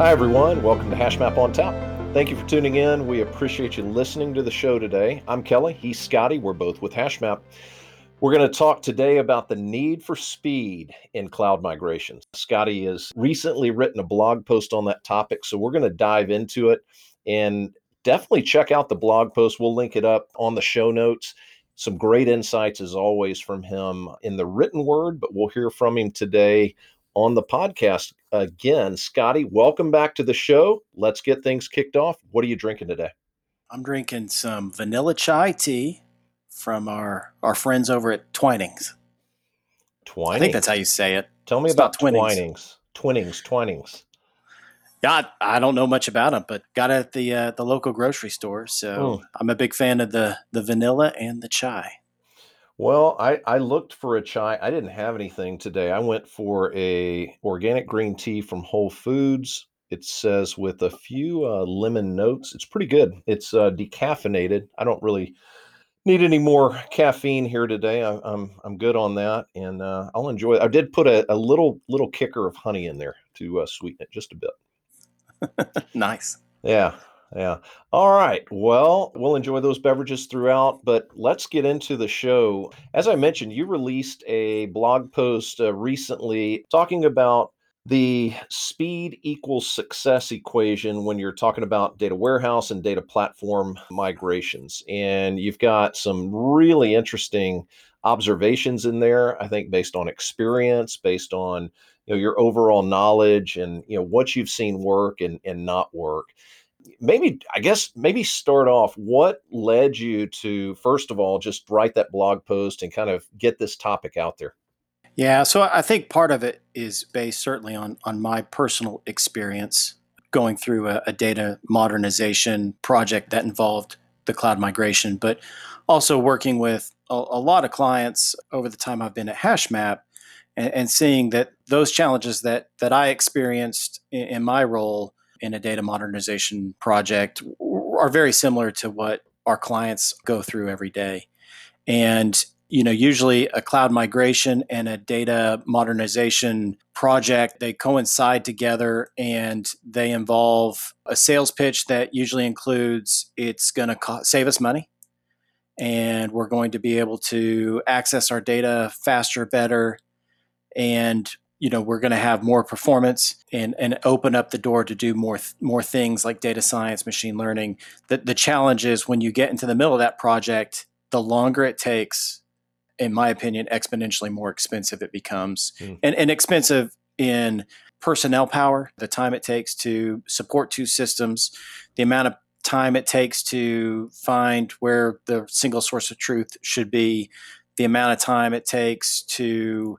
Hi, everyone. Welcome to HashMap on Tap. Thank you for tuning in. We appreciate you listening to the show today. I'm Kelly. He's Scotty. We're both with HashMap. We're going to talk today about the need for speed in cloud migrations. Scotty has recently written a blog post on that topic, so we're going to dive into it and definitely check out the blog post. We'll link it up on the show notes. Some great insights, as always, from him in the written word, but we'll hear from him today on the podcast again. Scotty, welcome back to the show. Let's get things kicked off. What are you drinking today? I'm drinking some vanilla chai tea from our our friends over at Twinings. Twinings. I think that's how you say it. Tell me it's about Twinings. Twinings. Twinings. Twinings. Yeah, I, don't know much about them, but got it at the uh, the local grocery store. So mm. I'm a big fan of the the vanilla and the chai. Well, I, I looked for a chai. I didn't have anything today. I went for a organic green tea from Whole Foods. It says with a few uh, lemon notes. It's pretty good. It's uh, decaffeinated. I don't really need any more caffeine here today. I, I'm, I'm good on that, and uh, I'll enjoy it. I did put a, a little little kicker of honey in there to uh, sweeten it just a bit. nice. Yeah, yeah. All right. Well, we'll enjoy those beverages throughout, but let's get into the show. As I mentioned, you released a blog post uh, recently talking about the speed equals success equation when you're talking about data warehouse and data platform migrations. And you've got some really interesting observations in there, I think based on experience, based on you know your overall knowledge and you know what you've seen work and, and not work. Maybe I guess maybe start off what led you to first of all just write that blog post and kind of get this topic out there. Yeah, so I think part of it is based certainly on on my personal experience going through a, a data modernization project that involved the cloud migration, but also working with a, a lot of clients over the time I've been at HashMap and, and seeing that those challenges that that I experienced in, in my role in a data modernization project are very similar to what our clients go through every day. And you know usually a cloud migration and a data modernization project they coincide together and they involve a sales pitch that usually includes it's going to co- save us money and we're going to be able to access our data faster better and you know we're going to have more performance and and open up the door to do more th- more things like data science machine learning the, the challenge is when you get into the middle of that project the longer it takes in my opinion, exponentially more expensive it becomes, mm. and, and expensive in personnel power, the time it takes to support two systems, the amount of time it takes to find where the single source of truth should be, the amount of time it takes to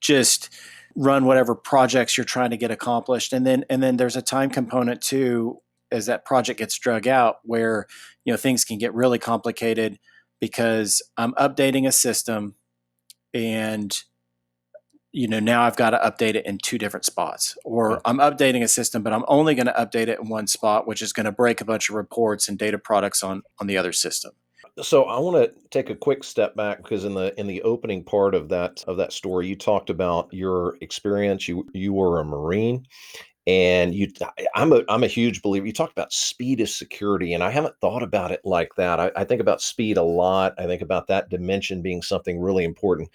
just run whatever projects you're trying to get accomplished. And then and then there's a time component too as that project gets drug out where you know things can get really complicated because I'm updating a system and you know now I've got to update it in two different spots. Or I'm updating a system but I'm only going to update it in one spot which is going to break a bunch of reports and data products on on the other system. So I want to take a quick step back because in the in the opening part of that of that story you talked about your experience. You you were a marine and you i'm a i'm a huge believer you talked about speed is security and i haven't thought about it like that. I, I, think about speed a lot. I think about that dimension being something really important.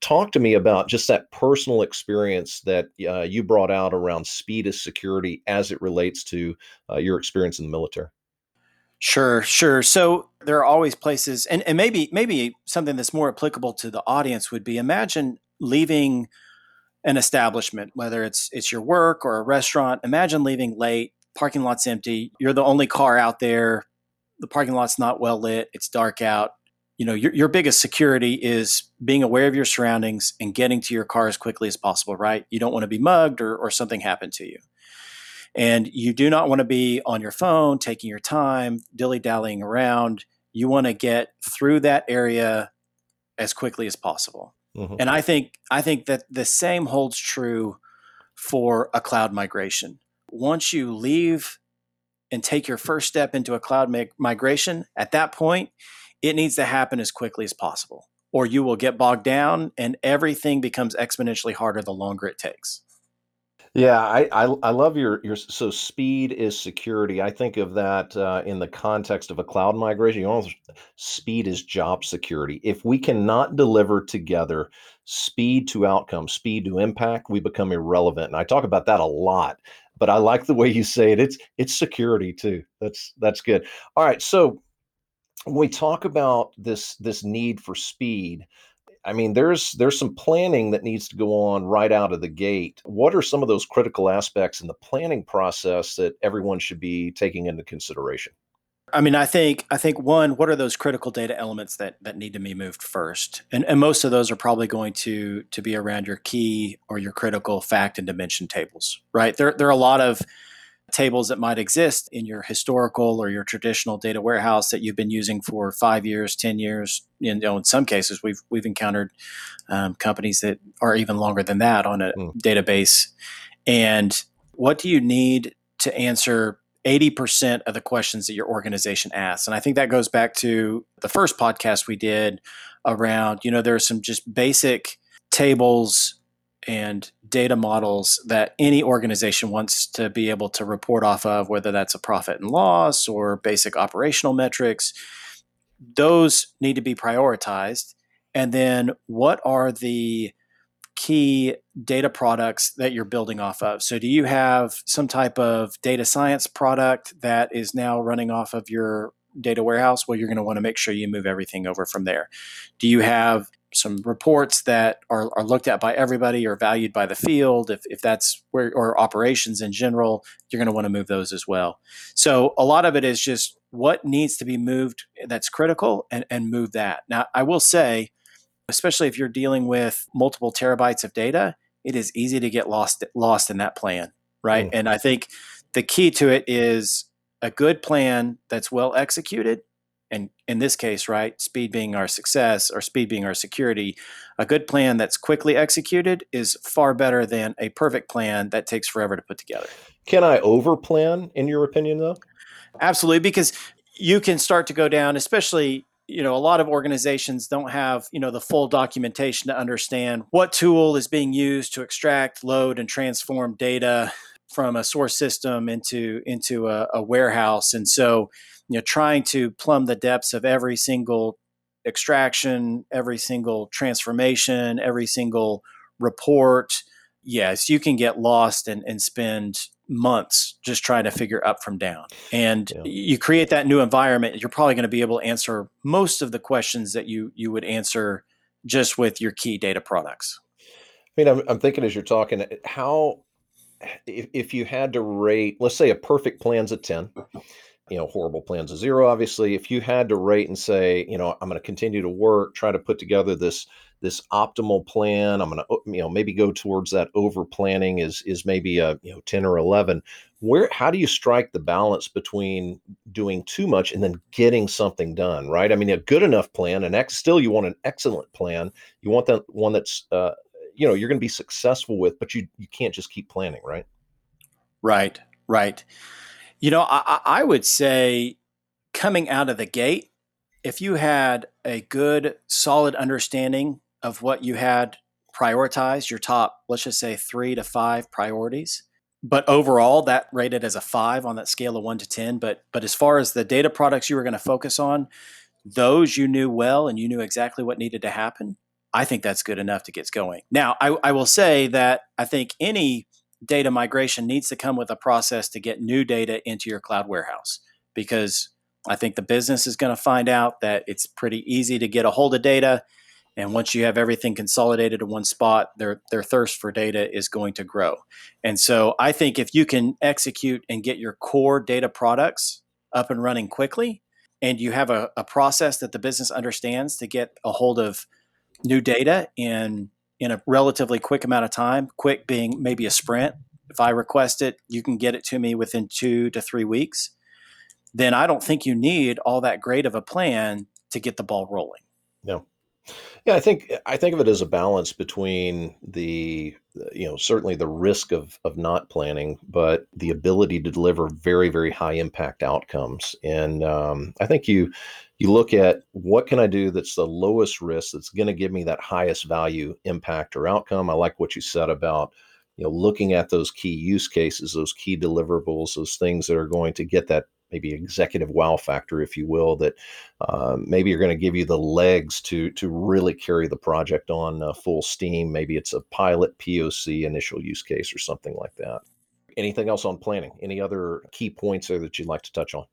Talk to me about just that personal experience that uh, you brought out around speed is security as it relates to uh, your experience in the military Sure, sure. So there are always places, and, and maybe maybe something that's more applicable to the audience would be imagine leaving an establishment, whether it's it's your work or a restaurant. Imagine leaving late, parking lot's empty, you're the only car out there, the parking lot's not well lit, it's dark out. You know, your, your biggest security is being aware of your surroundings and getting to your car as quickly as possible, right? You don't want to be mugged or, or something happen to you. And you do not want to be on your phone, taking your time, dilly dallying around. You want to get through that area as quickly as possible. Mm-hmm. And I think I think that the same holds true for a cloud migration. Once you leave and take your first step into a cloud mig- migration, at that point, it needs to happen as quickly as possible, or you will get bogged down and everything becomes exponentially harder the longer it takes. Yeah, I, I I love your your so speed is security. I think of that uh, in the context of a cloud migration. You almost speed is job security. If we cannot deliver together speed to outcome, speed to impact, we become irrelevant. And I talk about that a lot. But I like the way you say it. It's it's security too. That's that's good. All right. So when we talk about this this need for speed, I mean, there's there's some planning that needs to go on right out of the gate. What are some of those critical aspects in the planning process that everyone should be taking into consideration? I mean, I think I think one, what are those critical data elements that that need to be moved first? And and most of those are probably going to to be around your key or your critical fact and dimension tables, right? There there are a lot of tables that might exist in your historical or your traditional data warehouse that you've been using for five years, ten years. You know, in some cases, we've we've encountered um, companies that are even longer than that on a mm. database. And what do you need to answer 80% of the questions that your organization asks? And I think that goes back to the first podcast we did around, you know, there are some just basic tables and data models that any organization wants to be able to report off of, whether that's a profit and loss or basic operational metrics, those need to be prioritized. And then what are the key data products that you're building off of? So, do you have some type of data science product that is now running off of your data warehouse? Well, you're going to want to make sure you move everything over from there. Do you have some reports that are, are looked at by everybody or valued by the field. If, if that's where or operations in general you're going to want to move those as well. So a lot of it is just what needs to be moved that's critical and, and move that. Now i will say especially if you're dealing with multiple terabytes of data it is easy to get lost lost in that plan right? Mm. and i think the key to it is a good plan that's well executed and in this case, right, speed being our success or speed being our security, a good plan that's quickly executed is far better than a perfect plan that takes forever to put together. Can I overplan, in your opinion, though? Absolutely, because you can start to go down, especially you know a lot of organizations don't have you know the full documentation to understand what tool is being used to extract load and transform data from a source system into into a, a warehouse and so you know trying to plumb the depths of every single extraction every single transformation every single report. Yes you can get lost and, and spend months just trying to figure up from down. And yeah. you create that new environment you're probably going to be able to answer most of the questions that you you would answer just with your key data products. I mean i'm, I'm thinking as you're talking how if, if you had to rate let's say a perfect plan's a 10 you know horrible plans of zero obviously if you had to rate and say you know i'm going to continue to work try to put together this this optimal plan i'm going to you know maybe go towards that over planning is is maybe a you know 10 or 11 where how do you strike the balance between doing too much and then getting something done right? I mean a good enough plan and ex still you want an excellent plan you want that one that's uh you know you're going to be successful with but you you can't just keep planning right? Right right you know, I, I would say coming out of the gate, if you had a good, solid understanding of what you had prioritized, your top, let's just say three to five priorities, but overall that rated as a five on that scale of one to 10. But, but as far as the data products you were going to focus on, those you knew well and you knew exactly what needed to happen. I think that's good enough to get going. Now, I, I will say that I think any data migration needs to come with a process to get new data into your cloud warehouse because I think the business is going to find out that it's pretty easy to get a hold of data. And once you have everything consolidated in one spot, their, their thirst for data is going to grow. And so I think if you can execute and get your core data products up and running quickly, and you have a, a process that the business understands to get a hold of new data in in a relatively quick amount of time, quick being maybe a sprint. If I request it, you can get it to me within two to three weeks. Then I don't think you need all that great of a plan to get the ball rolling. No. Yeah, I think I think of it as a balance between the you know certainly the risk of of not planning, but the ability to deliver very very high impact outcomes. And um, I think you you look at what can I do that's the lowest risk that's going to give me that highest value impact or outcome. I like what you said about you know looking at those key use cases those key deliverables those things that are going to get that maybe executive wow factor if you will that uh, maybe are going to give you the legs to to really carry the project on uh, full steam. Maybe it's a pilot poc initial use case or something like that. Anything else on planning? Any other key points there that you'd like to touch on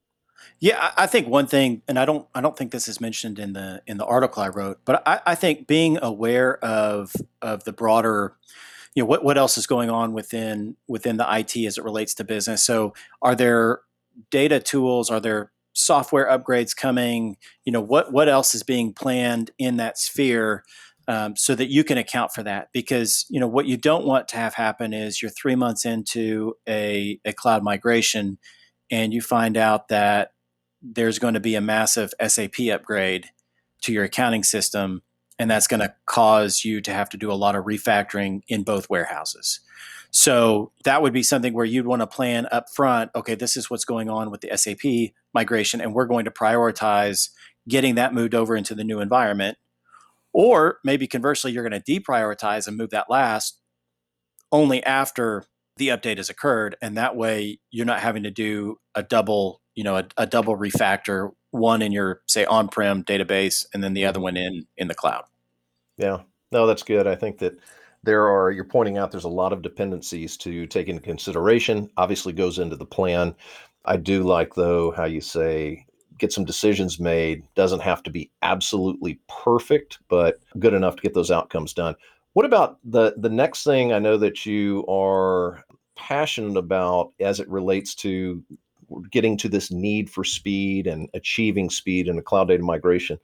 yeah, I think one thing, and I don't, I don't think this is mentioned in the in the article I wrote, but I, I think being aware of of the broader, you know, what what else is going on within within the IT as it relates to business. So, are there data tools? Are there software upgrades coming? You know, what what else is being planned in that sphere? Um, so that you can account for that because you know what you don't want to have happen is you're three months into a, a cloud migration and you find out that there's going to be a massive SAP upgrade to your accounting system, and that's going to cause you to have to do a lot of refactoring in both warehouses. So that would be something where you'd want to plan up front okay, this is what's going on with the SAP migration, and we're going to prioritize getting that moved over into the new environment. Or maybe conversely, you're going to deprioritize and move that last only after the update has occurred. And that way you're not having to do a double you know a, a double refactor one in your say on-prem database and then the other one in in the cloud. Yeah. No that's good. I think that there are you're pointing out there's a lot of dependencies to take into consideration obviously goes into the plan. I do like though how you say get some decisions made doesn't have to be absolutely perfect but good enough to get those outcomes done what about the the next thing i know that you are passionate about as it relates to getting to this need for speed and achieving speed in a cloud data migration?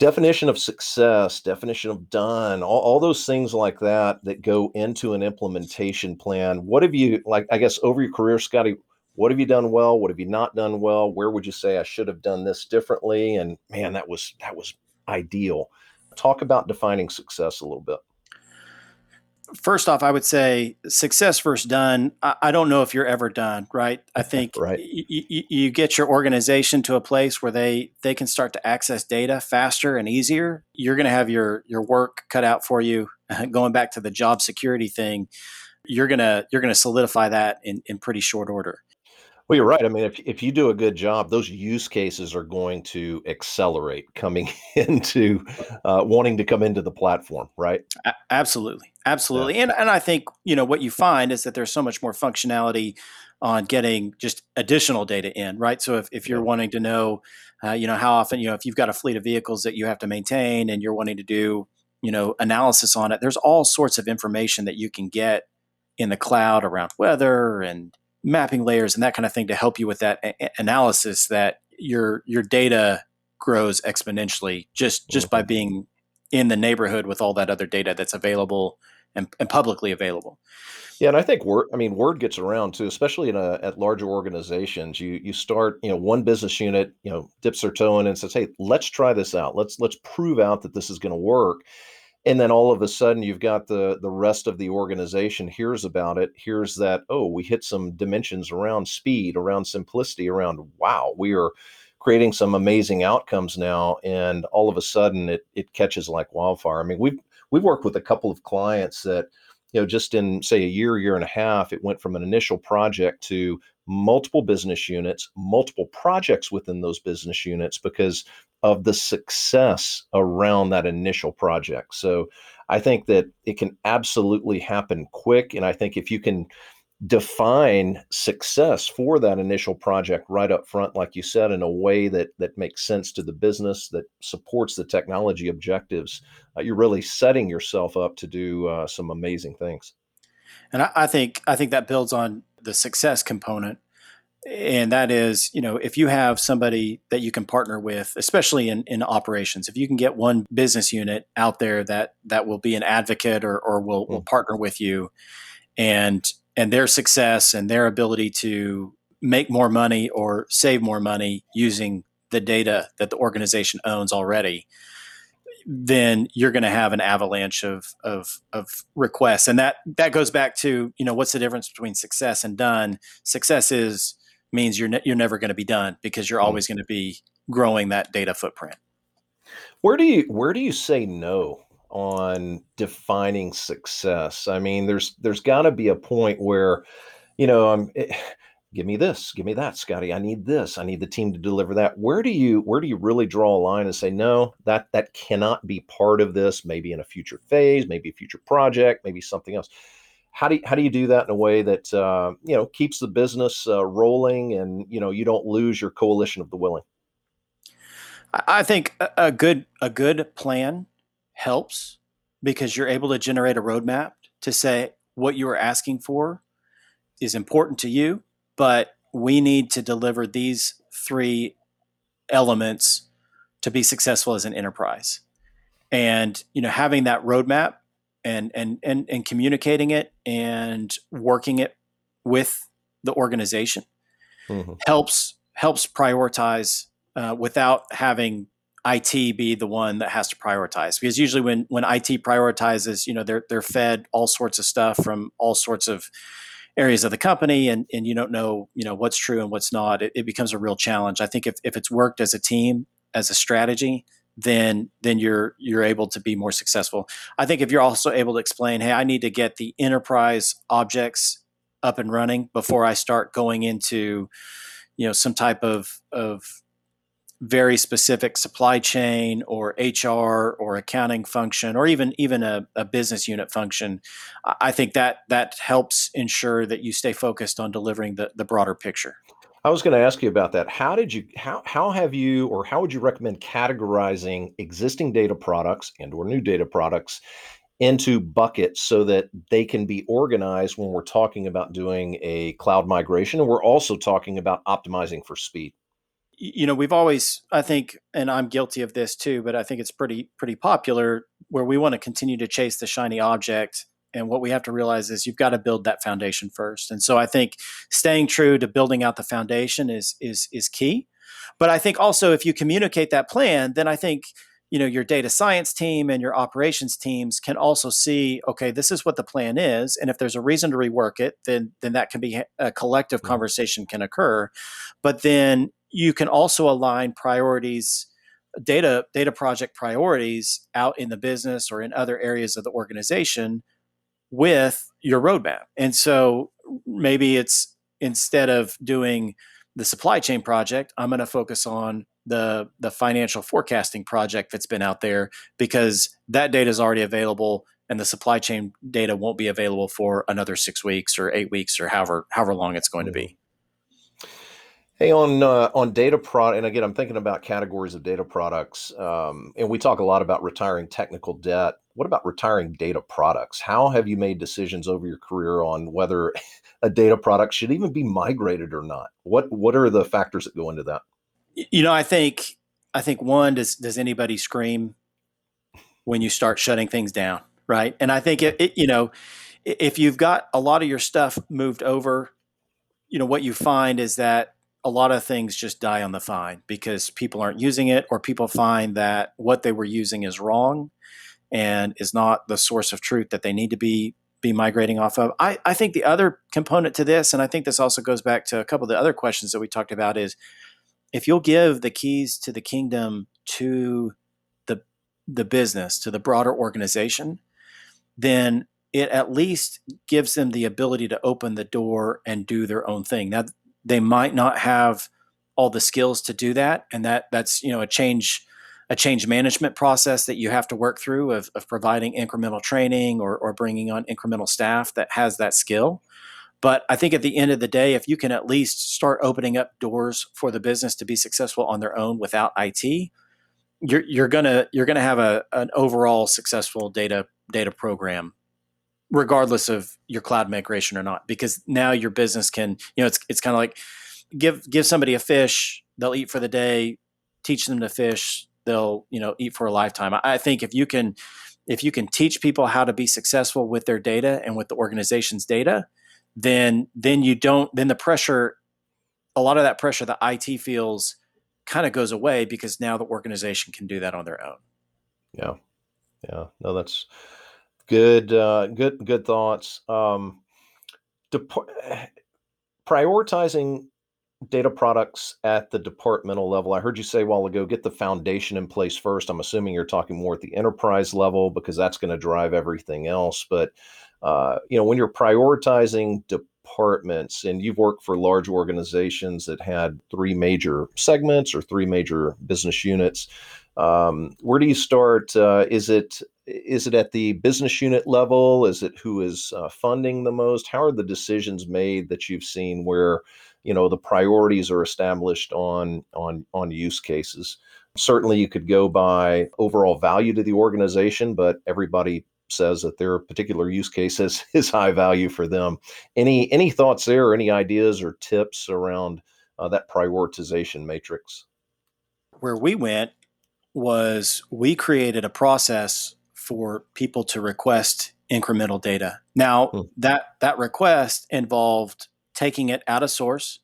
Definition of success definition of done all, all those things like that that go into an implementation plan. What have you like i guess over your career scotty what have you done well? What have you not done well? Where would you say i should have done this differently? And man that was that was ideal talk about defining success a little bit first off, I would say success first done. I, I, don't know if you're ever done, right? I think right. Y- y- you get your organization to a place where they they can start to access data faster and easier. You're going to have your your work cut out for you. Going back to the job security thing, you're gonna you're gonna solidify that in in pretty short order. Well, you're right. I mean, if if you do a good job, those use cases are going to accelerate coming into uh, wanting to come into the platform, right? A- absolutely, absolutely. Yeah. And and I think you know what you find is that there's so much more functionality on getting just additional data in, right? So if, if you're yeah. wanting to know, uh, you know, how often, you know, if you've got a fleet of vehicles that you have to maintain and you're wanting to do, you know, analysis on it, there's all sorts of information that you can get in the cloud around weather and mapping layers and that kind of thing to help you with that a- analysis that your your data grows exponentially just just mm-hmm. by being in the neighborhood with all that other data that's available and, and, publicly available. Yeah, and I think word. I mean, word gets around too, especially in a, at larger organizations. You you start, you know, one business unit, you know, dips their toe in and says, "Hey, let's try this out. Let's let's prove out that this is going to work." And then all of a sudden you've got the the rest of the organization hears about it hears that oh we hit some dimensions around speed around simplicity around wow we are creating some amazing outcomes now and all of a sudden it it catches like wildfire. I mean we've we've worked with a couple of clients that you know just in say a year year and a half it went from an initial project to multiple business units multiple projects within those business units because of the success around that initial project. So I think that it can absolutely happen quick. And I think if you can define success for that initial project right up front, like you said, in a way that that makes sense to the business, that supports the technology objectives, uh, you're really setting yourself up to do uh, some amazing things. And I, I think I think that builds on the success component and that is you know if you have somebody that you can partner with especially in, in operations if you can get one business unit out there that that will be an advocate or, or will, will mm. partner with you and and their success and their ability to make more money or save more money using the data that the organization owns already then you're going to have an avalanche of, of, of requests and that that goes back to you know what's the difference between success and done success is means you're ne- you're never going to be done because you're mm. always going to be growing that data footprint. Where do you where do you say no on defining success? I mean, there's there's got to be a point where, you know, I'm eh, give me this, give me that, Scotty. I need this. I need the team to deliver that. Where do you where do you really draw a line and say no, that that cannot be part of this? Maybe in a future phase, maybe a future project, maybe something else. How do you, how do you do that in a way that uh, you know keeps the business uh, rolling and you know you don't lose your coalition of the willing? I think a good a good plan helps because you're able to generate a roadmap to say what you are asking for is important to you but we need to deliver these three elements to be successful as an enterprise. And you know, having that roadmap and and and and communicating it and working it with the organization mm-hmm. helps helps prioritize uh, without having IT be the one that has to prioritize. Because usually when when IT prioritizes, you know, they're they're fed all sorts of stuff from all sorts of areas of the company and, and you don't know you know what's true and what's not it, it, becomes a real challenge i think if, if it's worked as a team as a strategy then then you're you're able to be more successful i think if you're also able to explain hey i need to get the enterprise objects up and running before i start going into you know some type of of very specific supply chain or HR or accounting function or even even a, a, business unit function, I think that that helps ensure that you stay focused on delivering the, the broader picture. I was going to ask you about that. How did you how how have you or how would you recommend categorizing existing data products and or new data products into buckets so that they can be organized when we're talking about doing a cloud migration and we're also talking about optimizing for speed? you know we've always i think and i'm guilty of this too but i think it's pretty pretty popular where we want to continue to chase the shiny object and what we have to realize is you've got to build that foundation first. And so i think staying true to building out the foundation is is is key. But i think also if you communicate that plan then i think you know your data science team and your operations teams can also see okay this is what the plan is. And if there's a reason to rework it then then that can be a collective conversation can occur. But then you can also align priorities data data project priorities out in the business or in other areas of the organization with your roadmap and so maybe it's instead of doing the supply chain project i'm going to focus on the the financial forecasting project that's been out there because that data is already available and the supply chain data won't be available for another 6 weeks or 8 weeks or however however long it's going to be. Hey, on uh, on data product, and again, I'm thinking about categories of data products, um, and we talk a lot about retiring technical debt. What about retiring data products? How have you made decisions over your career on whether a data product should even be migrated or not? What what are the factors that go into that? You know, I think I think one does does anybody scream when you start shutting things down, right? And I think it, it you know, if you've got a lot of your stuff moved over, you know, what you find is that a lot of things just die on the vine because people aren't using it or people find that what they were using is wrong and is not the source of truth that they need to be be migrating off of. I, I think the other component to this, and I think this also goes back to a couple of the other questions that we talked about, is if you'll give the keys to the kingdom to the the business, to the broader organization, then it at least gives them the ability to open the door and do their own thing. Now, they might not have all the skills to do that. And that that's you know a change a change management process that you have to work through of, of providing incremental training or, or bringing on incremental staff that has that skill. But i think at the end of the day if you can at least start opening up doors for the business to be successful on their own without it you're, you're gonna you're gonna have a, an overall successful data data program regardless of your cloud migration or not because now your business can you know it's it's kind of like give give somebody a fish they'll eat for the day teach them to fish they'll you know eat for a lifetime i think if you can if you can teach people how to be successful with their data and with the organization's data then then you don't then the pressure a lot of that pressure that IT feels kind of goes away because now the organization can do that on their own. Yeah. Yeah. No, that's Good, uh, good, good thoughts. Um, prioritizing data products at the departmental level? I heard you say a while ago, get the foundation in place first. I'm assuming you're talking more at the enterprise level because that's going to drive everything else. But uh, you know, when you're prioritizing departments, and you've worked for large organizations that had three major segments or three major business units, um, where do you start? Uh, is it is it at the business unit level? Is it who is uh, funding the most? How are the decisions made that you've seen where you know the priorities are established on on on use cases? Certainly, you could go by overall value to the organization, but everybody says that their particular use case is, is high value for them. Any any thoughts there, or any ideas or tips around uh, that prioritization matrix? Where we went was we created a process for people to request incremental data. Now hmm. that that request involved taking it out of source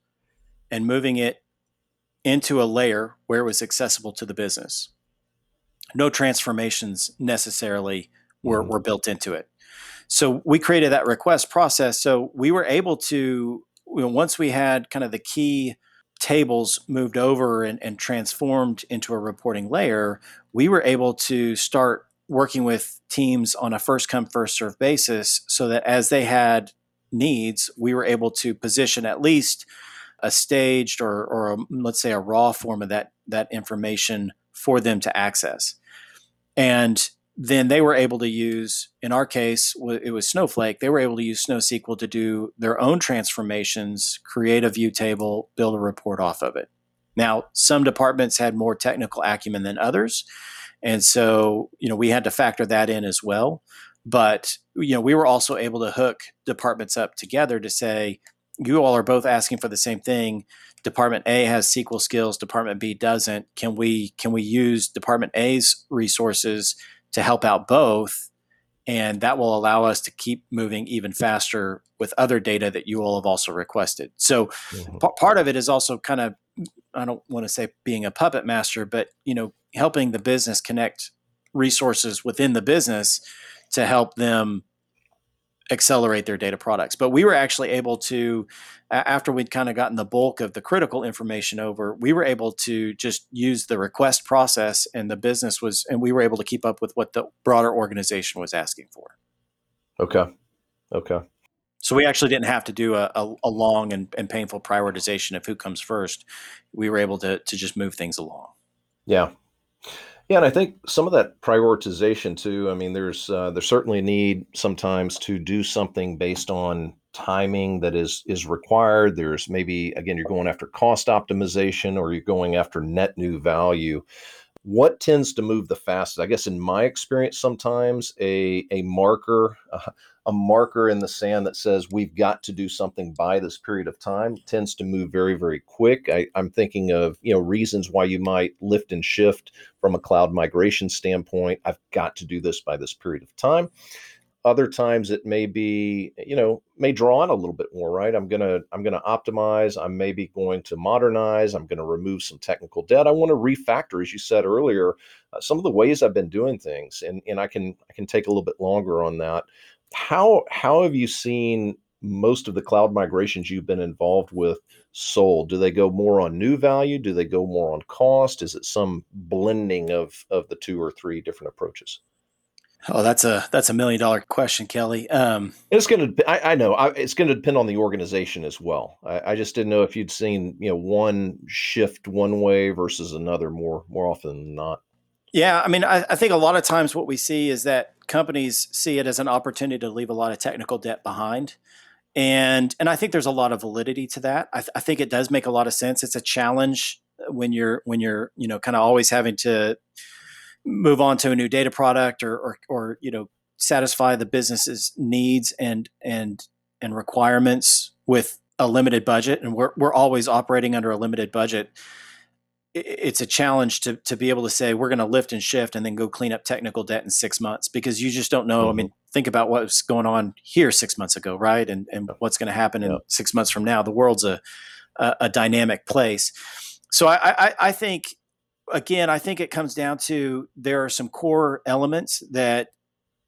and moving it into a layer where it was accessible to the business. No transformations necessarily were, mm-hmm. were built into it. So we created that request process. So we were able to, once we had kind of the key tables moved over and, and transformed into a reporting layer, we were able to start working with teams on a first come first serve basis so that as they had needs we were able to position at least a staged or, or a, let's say a raw form of that that information for them to access and then they were able to use, in our case, it was Snowflake. They were able to use SnowSQL to do their own transformations, create a view table, build a report off of it. Now, some departments had more technical acumen than others. And so, you know, we had to factor that in as well. But, you know, we were also able to hook departments up together to say, you all are both asking for the same thing. Department A has SQL skills, Department B doesn't. Can we can we use Department A's resources to help out both. And that will allow us to keep moving even faster with other data that you all have also requested. So mm-hmm. p- part of it is also kind of, I don't want to say being a puppet master, but you know, helping the business connect resources within the business to help them accelerate their data products. But we were actually able to, after we'd kind of gotten the bulk of the critical information over, we were able to just use the request process, and the business was, and we were able to keep up with what the broader organization was asking for. Okay. Okay. So we actually didn't have to do a, a, a long and, and painful prioritization of who comes first. We were able to to just move things along. Yeah. Yeah, and I think some of that prioritization too. I mean, there's uh, there's certainly a need sometimes to do something based on timing that is is required. There's maybe again you're going after cost optimization or you're going after net new value what tends to move the fastest? I guess in my experience sometimes a a marker a marker in the sand that says we've got to do something by this period of time tends to move very very quick. I, i'm thinking of you know reasons why you might lift and shift from a cloud migration standpoint. I've got to do this by this period of time other times it may be you know may draw on a little bit more right? I'm gonna i'm gonna optimize i'm maybe going to modernize i'm gonna remove some technical debt. I want to refactor as you said earlier uh, some of the ways i've been doing things and and i can i can take a little bit longer on that. How how have you seen most of the cloud migrations you've been involved with sold? Do they go more on new value? Do they go more on cost? Is it some blending of of the two or three different approaches Oh, that's a that's a million dollar question, Kelly. Um, it's going to. I, I know I, it's going to depend on the organization as well. I, I, just didn't know if you'd seen you know one shift one way versus another more more often than not. Yeah, I mean, I, I think a lot of times what we see is that companies see it as an opportunity to leave a lot of technical debt behind, and and I think there's a lot of validity to that. I, th- I think it does make a lot of sense. It's a challenge when you're when you're you know kind of always having to move on to a new data product or, or, or you know satisfy the business's needs and and and requirements with a limited budget and we're, we're always operating under a limited budget it's a challenge to, to be able to say we're going to lift and shift and then go clean up technical debt in six months because you just don't know. Mm-hmm. I mean, think about what was going on here six months ago, right? And and what's going to happen in six months from now. The world's a a, a dynamic place. So I, I, I think again, I think it comes down to there are some core elements that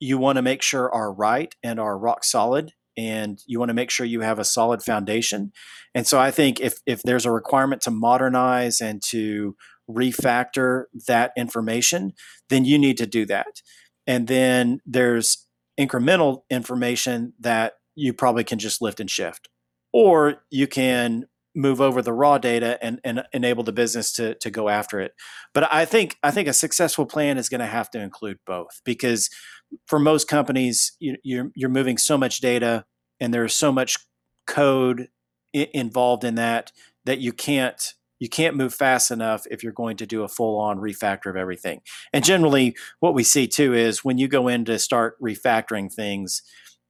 you want to make sure are right and are rock solid and you want to make sure you have a solid foundation. And so I think if if there's a requirement to modernize and to refactor that information, then you need to do that. And then there's incremental information that you probably can just lift and shift. Or you can move over the raw data and, and enable the business to, to go after it. But I think I think a successful plan is going to have to include both because for most companies you, you're you're moving so much data and there's so much code I- involved in that that you can't you can't move fast enough if you're going to do a full on refactor of everything. And generally, what we see too is when you go in to start refactoring things,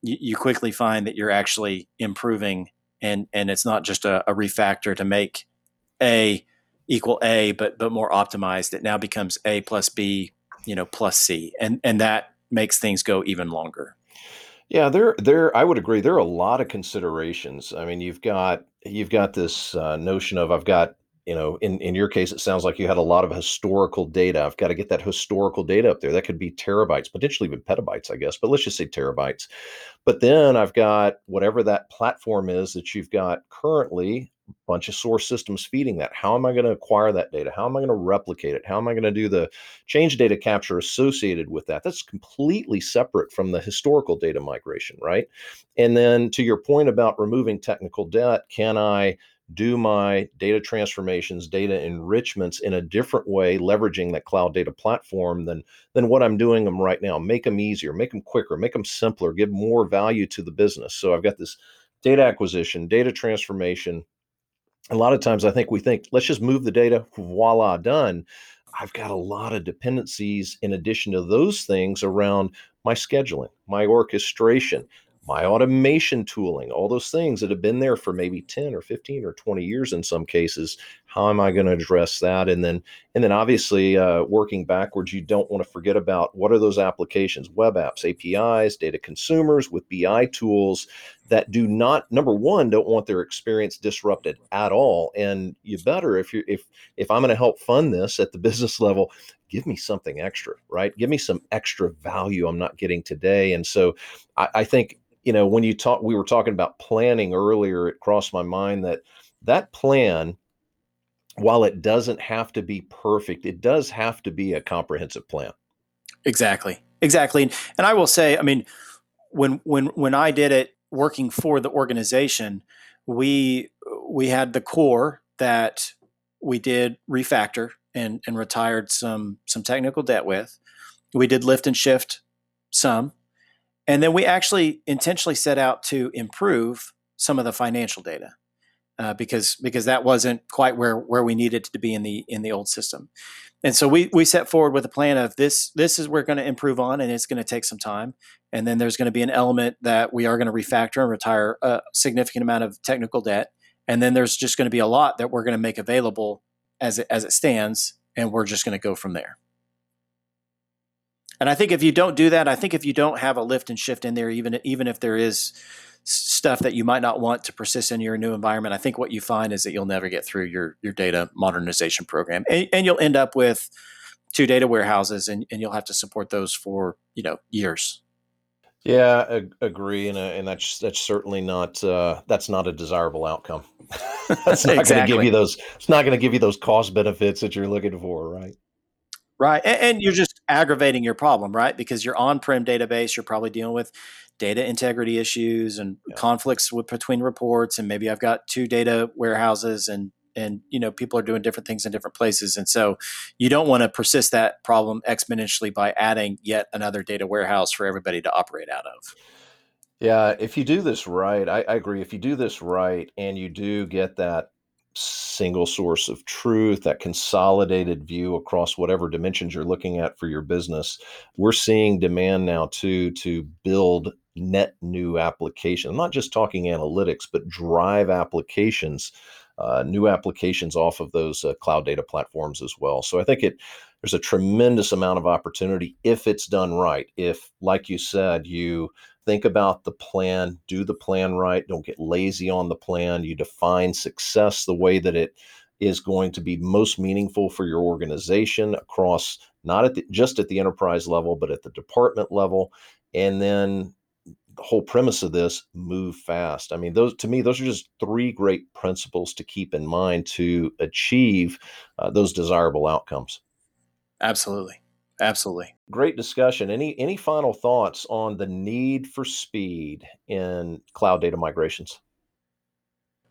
you, you quickly find that you're actually improving and and it's not just a, a refactor to make a equal a but but more optimized it now becomes a plus b you know plus c and and that makes things go even longer Yeah, there there I would agree. There are a lot of considerations. I mean, you've got you've got this uh, notion of I've got, you know, in in your case, it sounds like you had a lot of historical data. I've got to get that historical data up there. That could be terabytes, potentially even petabytes, I guess, but let's just say terabytes. But then I've got whatever that platform is that you've got currently, a bunch of source systems feeding that. How am I going to acquire that data? How am I going to replicate it? How am I going to do the change data capture associated with that? That's completely separate from the historical data migration, right? And then to your point about removing technical debt, can I do my data transformations, data enrichments in a different way, leveraging that cloud data platform than than what I'm doing them right now? Make them easier, make them quicker, make them simpler, give more value to the business. So I've got this data acquisition, data transformation, a lot of times I think we think, let's just move the data, voila, done. I've got a lot of dependencies in addition to those things around my scheduling, my orchestration, my automation tooling, all those things that have been there for maybe 10 or 15 or 20 years in some cases. How am I going to address that? And then, and then obviously, uh, working backwards, you don't want to forget about what are those applications, web apps, APIs, data consumers with BI tools that do not number one don't want their experience disrupted at all and you better if you if if i'm going to help fund this at the business level give me something extra right give me some extra value i'm not getting today and so i, I think you know when you talk we were talking about planning earlier it crossed my mind that that plan while it doesn't have to be perfect it does have to be a comprehensive plan exactly exactly and, i will say i mean when when when i did it working for the organization, we we had the core that we did refactor and, and retired some some technical debt with. We did lift and shift some, and then we actually intentionally set out to improve some of the financial data uh, because because that wasn't quite where where we needed to be in the in the old system. And so we we set forward with a plan of this this is we're going to improve on and it's going to take some time. And then there's going to be an element that we are going to refactor and retire a significant amount of technical debt. And then there's just going to be a lot that we're going to make available as it, as it stands and we're just going to go from there. And I think if you don't do that, I think if you don't have a lift and shift in there, even even if there is stuff that you might not want to persist in your new environment, I think what you find is that you'll never get through your your data modernization program, and, and you'll end up with two data warehouses, and, and you'll have to support those for you know years. Yeah, ag- agree, and uh, and that's that's certainly not uh, that's not a desirable outcome. that's not going to give you those. It's not going to give you those cost benefits that you're looking for, right? Right, and, and you're just aggravating your problem, right? Because your on-prem database, you're probably dealing with data integrity issues and yeah. conflicts with, between reports and maybe I've got two data warehouses and and you know people are doing different things in different places and so you don't want to persist that problem exponentially by adding yet another data warehouse for everybody to operate out of yeah if you do this right I, I agree if you do this right and you do get that single source of truth, that consolidated view across whatever dimensions you're looking at for your business. We're seeing demand now too to build net new applications. I'm not just talking analytics, but drive applications, uh, new applications off of those uh, cloud data platforms as well. So I think it there's a tremendous amount of opportunity if it's done right. If, like you said, you think about the plan, do the plan right, don't get lazy on the plan. You define success the way that it is going to be most meaningful for your organization across not at the, just at the enterprise level, but at the department level, and then the whole premise of this move fast. I mean, those to me, those are just three great principles to keep in mind to achieve uh, those desirable outcomes. Absolutely. Absolutely. Great discussion. Any any final thoughts on the need for speed in cloud data migrations?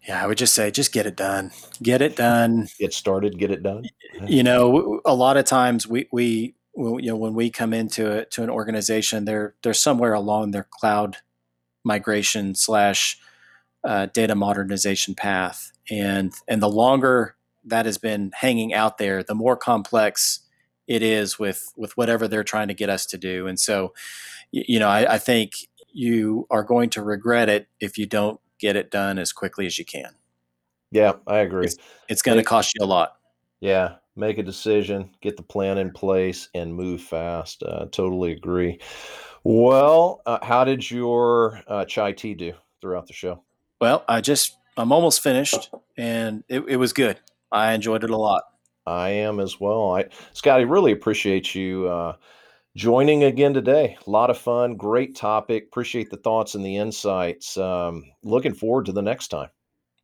Yeah, I would just say just get it done. Get it done. Get started, get it done. You know, a lot of times we we you know when we come into it to an organization, they're they're somewhere along their cloud migration slash uh, data modernization path, and and the longer that has been hanging out there, the more complex it is with with whatever they're trying to get us to do. And so, you know, I, I think you are going to regret it if you don't get it done as quickly as you can. Yeah, I agree. It's, it's going to cost you a lot. Yeah, make a decision, get the plan in place, and move fast. Uh, totally agree. Well, uh, how did your uh, chai tea do throughout the show? Well, I just I'm almost finished, and it, it was good. I enjoyed it a lot. I am as well. I Scotty really appreciate you uh, joining again today. A lot of fun, great topic. Appreciate the thoughts and the insights. Um, looking forward to the next time.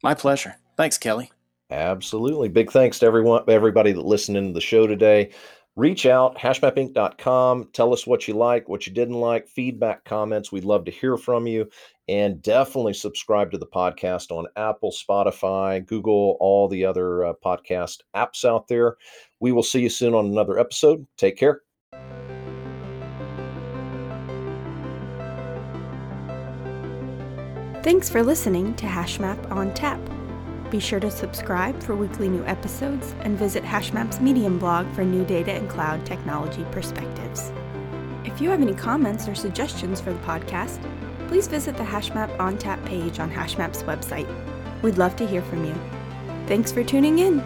My pleasure. Thanks, Kelly. Absolutely. Big thanks to everyone, everybody that listened to the show today. Reach out, hashmapinc.com. Tell us what you like, what you didn't like, feedback, comments. We'd love to hear from you. And definitely subscribe to the podcast on Apple, Spotify, Google, all the other uh, podcast apps out there. We will see you soon on another episode. Take care. Thanks for listening to HashMap on Tap. Be sure to subscribe for weekly new episodes and visit HashMap's Medium blog for new data and cloud technology perspectives. If you have any comments or suggestions for the podcast, please visit the HashMap on Tap page on HashMap's website. We'd love to hear from you. Thanks for tuning in.